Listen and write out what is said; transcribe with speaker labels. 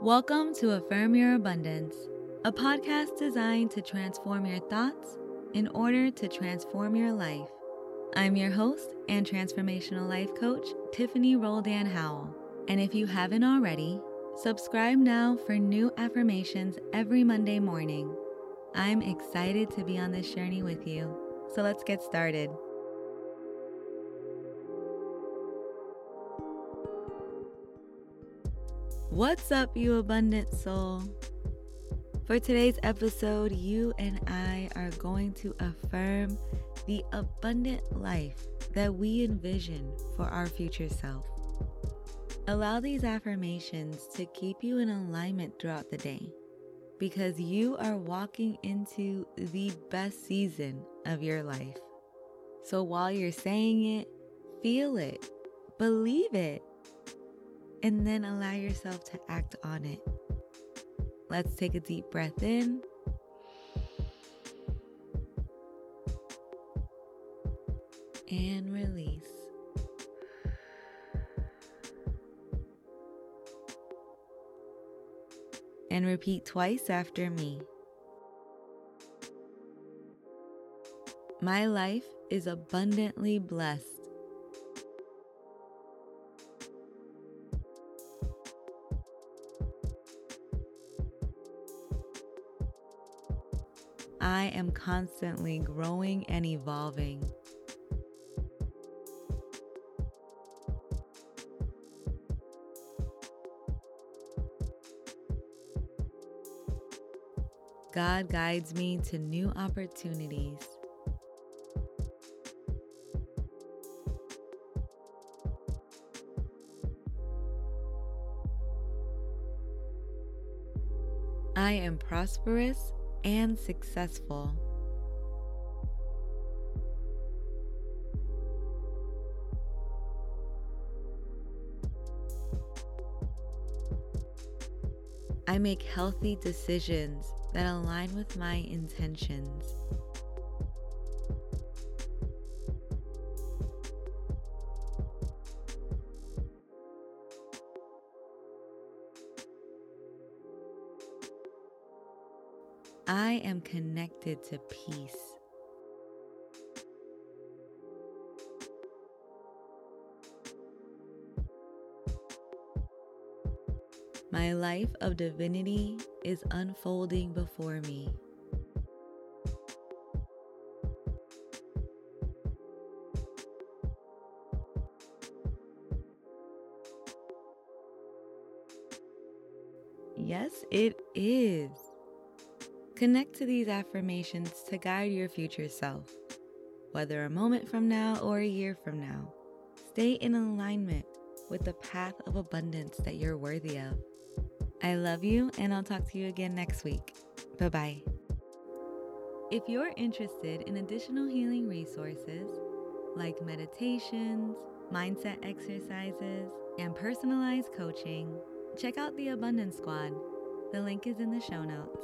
Speaker 1: Welcome to Affirm Your Abundance, a podcast designed to transform your thoughts in order to transform your life. I'm your host and transformational life coach, Tiffany Roldan Howell. And if you haven't already, subscribe now for new affirmations every Monday morning. I'm excited to be on this journey with you. So let's get started. What's up, you abundant soul? For today's episode, you and I are going to affirm the abundant life that we envision for our future self. Allow these affirmations to keep you in alignment throughout the day because you are walking into the best season of your life. So while you're saying it, feel it, believe it and then allow yourself to act on it. Let's take a deep breath in. And release. And repeat twice after me. My life is abundantly blessed. I am constantly growing and evolving. God guides me to new opportunities. I am prosperous and successful. I make healthy decisions that align with my intentions. I am connected to peace. My life of divinity is unfolding before me. Yes, it is. Connect to these affirmations to guide your future self, whether a moment from now or a year from now. Stay in alignment with the path of abundance that you're worthy of. I love you, and I'll talk to you again next week. Bye bye. If you're interested in additional healing resources like meditations, mindset exercises, and personalized coaching, check out the Abundance Squad. The link is in the show notes.